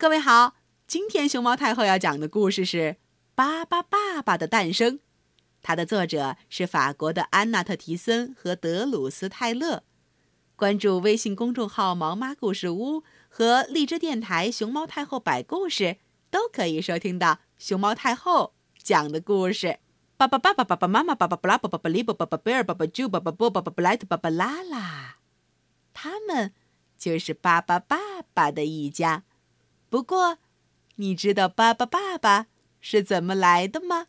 各位好，今天熊猫太后要讲的故事是《巴巴爸爸的诞生》，它的作者是法国的安娜特·提森和德鲁斯·泰勒。关注微信公众号“毛妈故事屋”和荔枝电台“熊猫太后摆故事”，都可以收听到熊猫太后讲的故事。巴巴爸爸爸爸妈妈爸爸布拉爸爸巴利爸爸巴贝尔爸爸朱爸爸波爸爸布莱特爸爸拉拉，他们就是巴巴爸爸的一家。不过，你知道巴巴爸爸是怎么来的吗？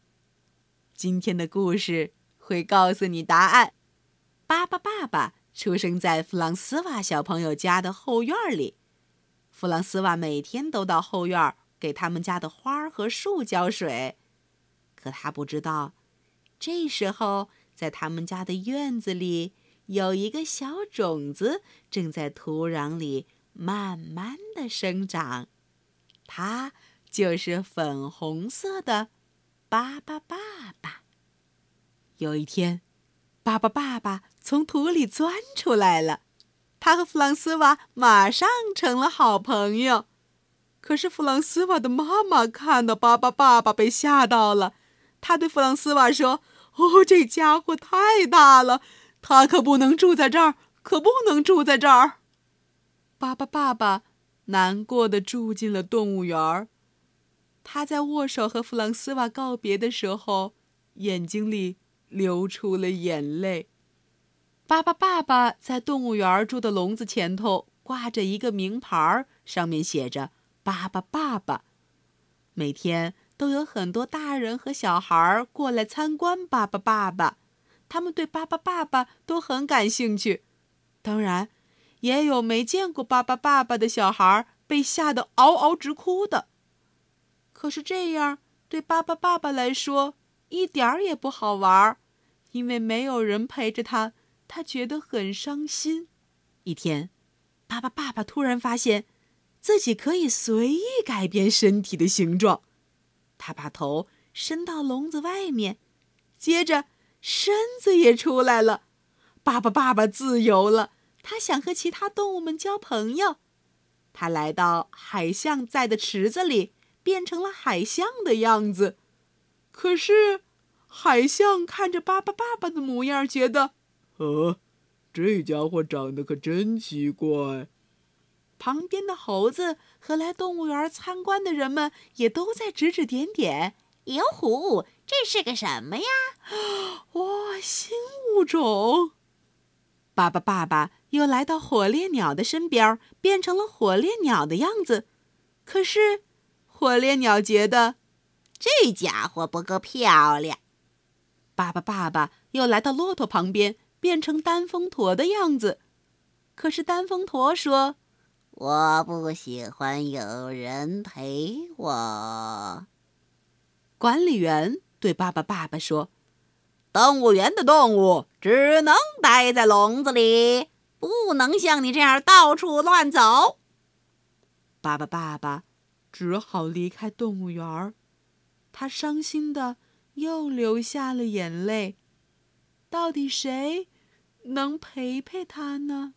今天的故事会告诉你答案。巴巴爸爸出生在弗朗斯瓦小朋友家的后院里。弗朗斯瓦每天都到后院给他们家的花和树浇水，可他不知道，这时候在他们家的院子里有一个小种子正在土壤里慢慢的生长。它就是粉红色的巴巴爸爸。有一天，巴巴爸爸从土里钻出来了，他和弗朗斯瓦马上成了好朋友。可是弗朗斯瓦的妈妈看到巴巴爸爸被吓到了，他对弗朗斯瓦说：“哦，这家伙太大了，他可不能住在这儿，可不能住在这儿。”巴巴爸爸。难过的住进了动物园儿。他在握手和弗朗斯瓦告别的时候，眼睛里流出了眼泪。巴巴爸爸在动物园住的笼子前头挂着一个名牌，上面写着“巴巴爸爸”。每天都有很多大人和小孩过来参观巴巴爸爸，他们对巴巴爸爸都很感兴趣。当然。也有没见过巴巴爸爸的小孩被吓得嗷嗷直哭的。可是这样对巴巴爸爸来说一点儿也不好玩，因为没有人陪着他，他觉得很伤心。一天，巴巴爸爸突然发现自己可以随意改变身体的形状。他把头伸到笼子外面，接着身子也出来了。巴巴爸爸自由了。他想和其他动物们交朋友，他来到海象在的池子里，变成了海象的样子。可是，海象看着巴巴爸爸的模样，觉得，呃，这家伙长得可真奇怪。旁边的猴子和来动物园参观的人们也都在指指点点。哟呼，这是个什么呀？哇，新物种！巴巴爸爸又来到火烈鸟的身边，变成了火烈鸟的样子。可是，火烈鸟觉得这家伙不够漂亮。巴巴爸爸又来到骆驼旁边，变成单峰驼的样子。可是，单峰驼说：“我不喜欢有人陪我。”管理员对巴巴爸爸说。动物园的动物只能待在笼子里，不能像你这样到处乱走。爸爸爸爸只好离开动物园儿，他伤心的又流下了眼泪。到底谁能陪陪他呢？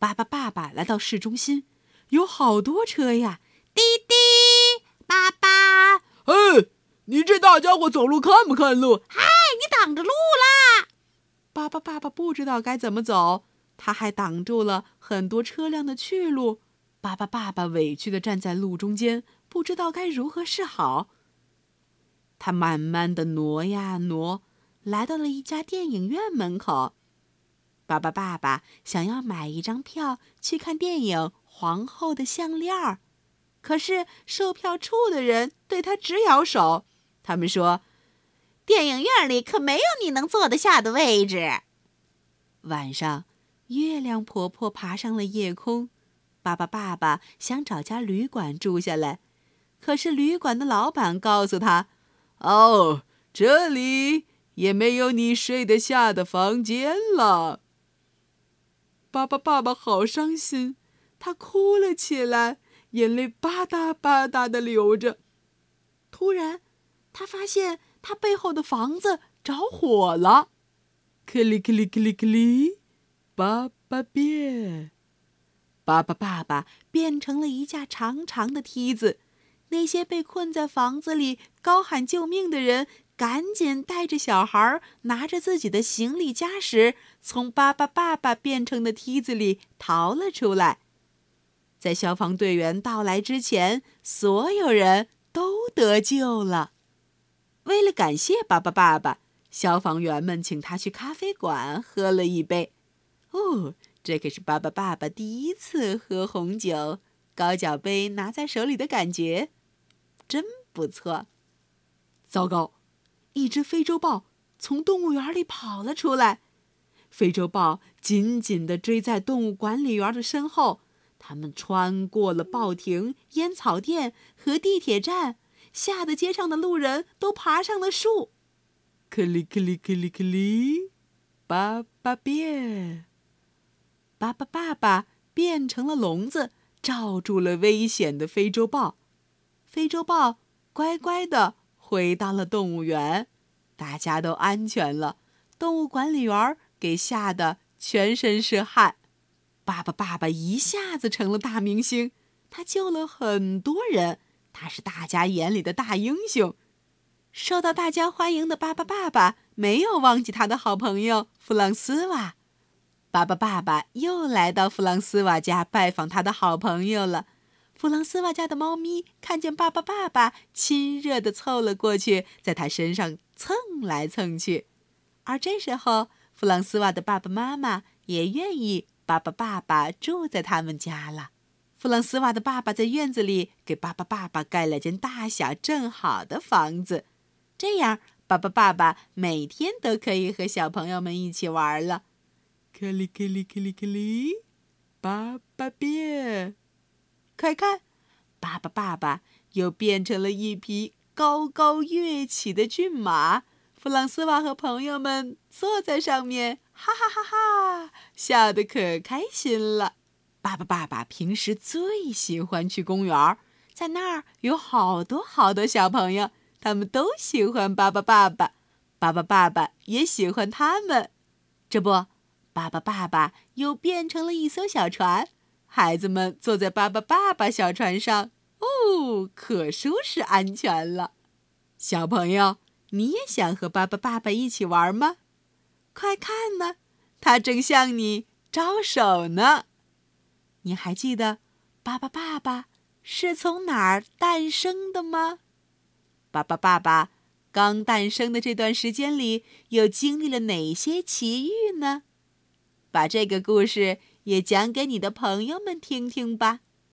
巴巴爸爸来到市中心，有好多车呀！滴滴，爸爸，嘿，你这大家伙走路看不看路？嗨！你挡着路啦！巴巴爸爸不知道该怎么走，他还挡住了很多车辆的去路。巴巴爸爸委屈的站在路中间，不知道该如何是好。他慢慢的挪呀挪，来到了一家电影院门口。巴巴爸爸想要买一张票去看电影《皇后的项链儿》，可是售票处的人对他直摇手，他们说。电影院里可没有你能坐得下的位置。晚上，月亮婆婆爬上了夜空。巴巴爸爸想找家旅馆住下来，可是旅馆的老板告诉他：“哦，这里也没有你睡得下的房间了。”巴巴爸爸好伤心，他哭了起来，眼泪吧嗒吧嗒的流着。突然，他发现。他背后的房子着火了，克里克里克里克里，爸爸变。巴巴爸爸变成了一架长长的梯子，那些被困在房子里高喊救命的人，赶紧带着小孩，拿着自己的行李家什，从巴巴爸爸变成的梯子里逃了出来。在消防队员到来之前，所有人都得救了。为了感谢巴巴爸爸，消防员们请他去咖啡馆喝了一杯。哦。这可是巴巴爸爸第一次喝红酒，高脚杯拿在手里的感觉，真不错。糟糕，一只非洲豹从动物园里跑了出来，非洲豹紧紧地追在动物管理员的身后。他们穿过了报亭、烟草店和地铁站，吓得街上的路人都爬上了树。克里克里克里克里，巴巴变。巴巴爸爸变成了笼子，罩住了危险的非洲豹。非洲豹乖乖地回到了动物园，大家都安全了。动物管理员给吓得全身是汗。巴巴爸爸一下子成了大明星，他救了很多人，他是大家眼里的大英雄。受到大家欢迎的巴巴爸爸没有忘记他的好朋友弗朗斯瓦。巴巴爸爸又来到弗朗斯瓦家拜访他的好朋友了。弗朗斯瓦家的猫咪看见巴巴爸爸，亲热地凑了过去，在他身上蹭来蹭去。而这时候，弗朗斯瓦的爸爸妈妈也愿意巴巴爸爸住在他们家了。弗朗斯瓦的爸爸在院子里给巴巴爸爸盖了间大小正好的房子，这样巴巴爸爸每天都可以和小朋友们一起玩了。克里克里克里克里，爸爸变！快看，爸爸爸爸又变成了一匹高高跃起的骏马。弗朗斯瓦和朋友们坐在上面，哈哈哈哈，笑得可开心了。爸爸爸爸平时最喜欢去公园，在那儿有好多好多小朋友，他们都喜欢爸爸爸爸，爸爸爸爸也喜欢他们。这不。巴巴爸爸又变成了一艘小船，孩子们坐在巴巴爸爸小船上，哦，可舒适安全了。小朋友，你也想和巴巴爸爸一起玩吗？快看呢，他正向你招手呢。你还记得巴巴爸爸是从哪儿诞生的吗？巴巴爸爸刚诞生的这段时间里，又经历了哪些奇遇呢？把这个故事也讲给你的朋友们听听吧。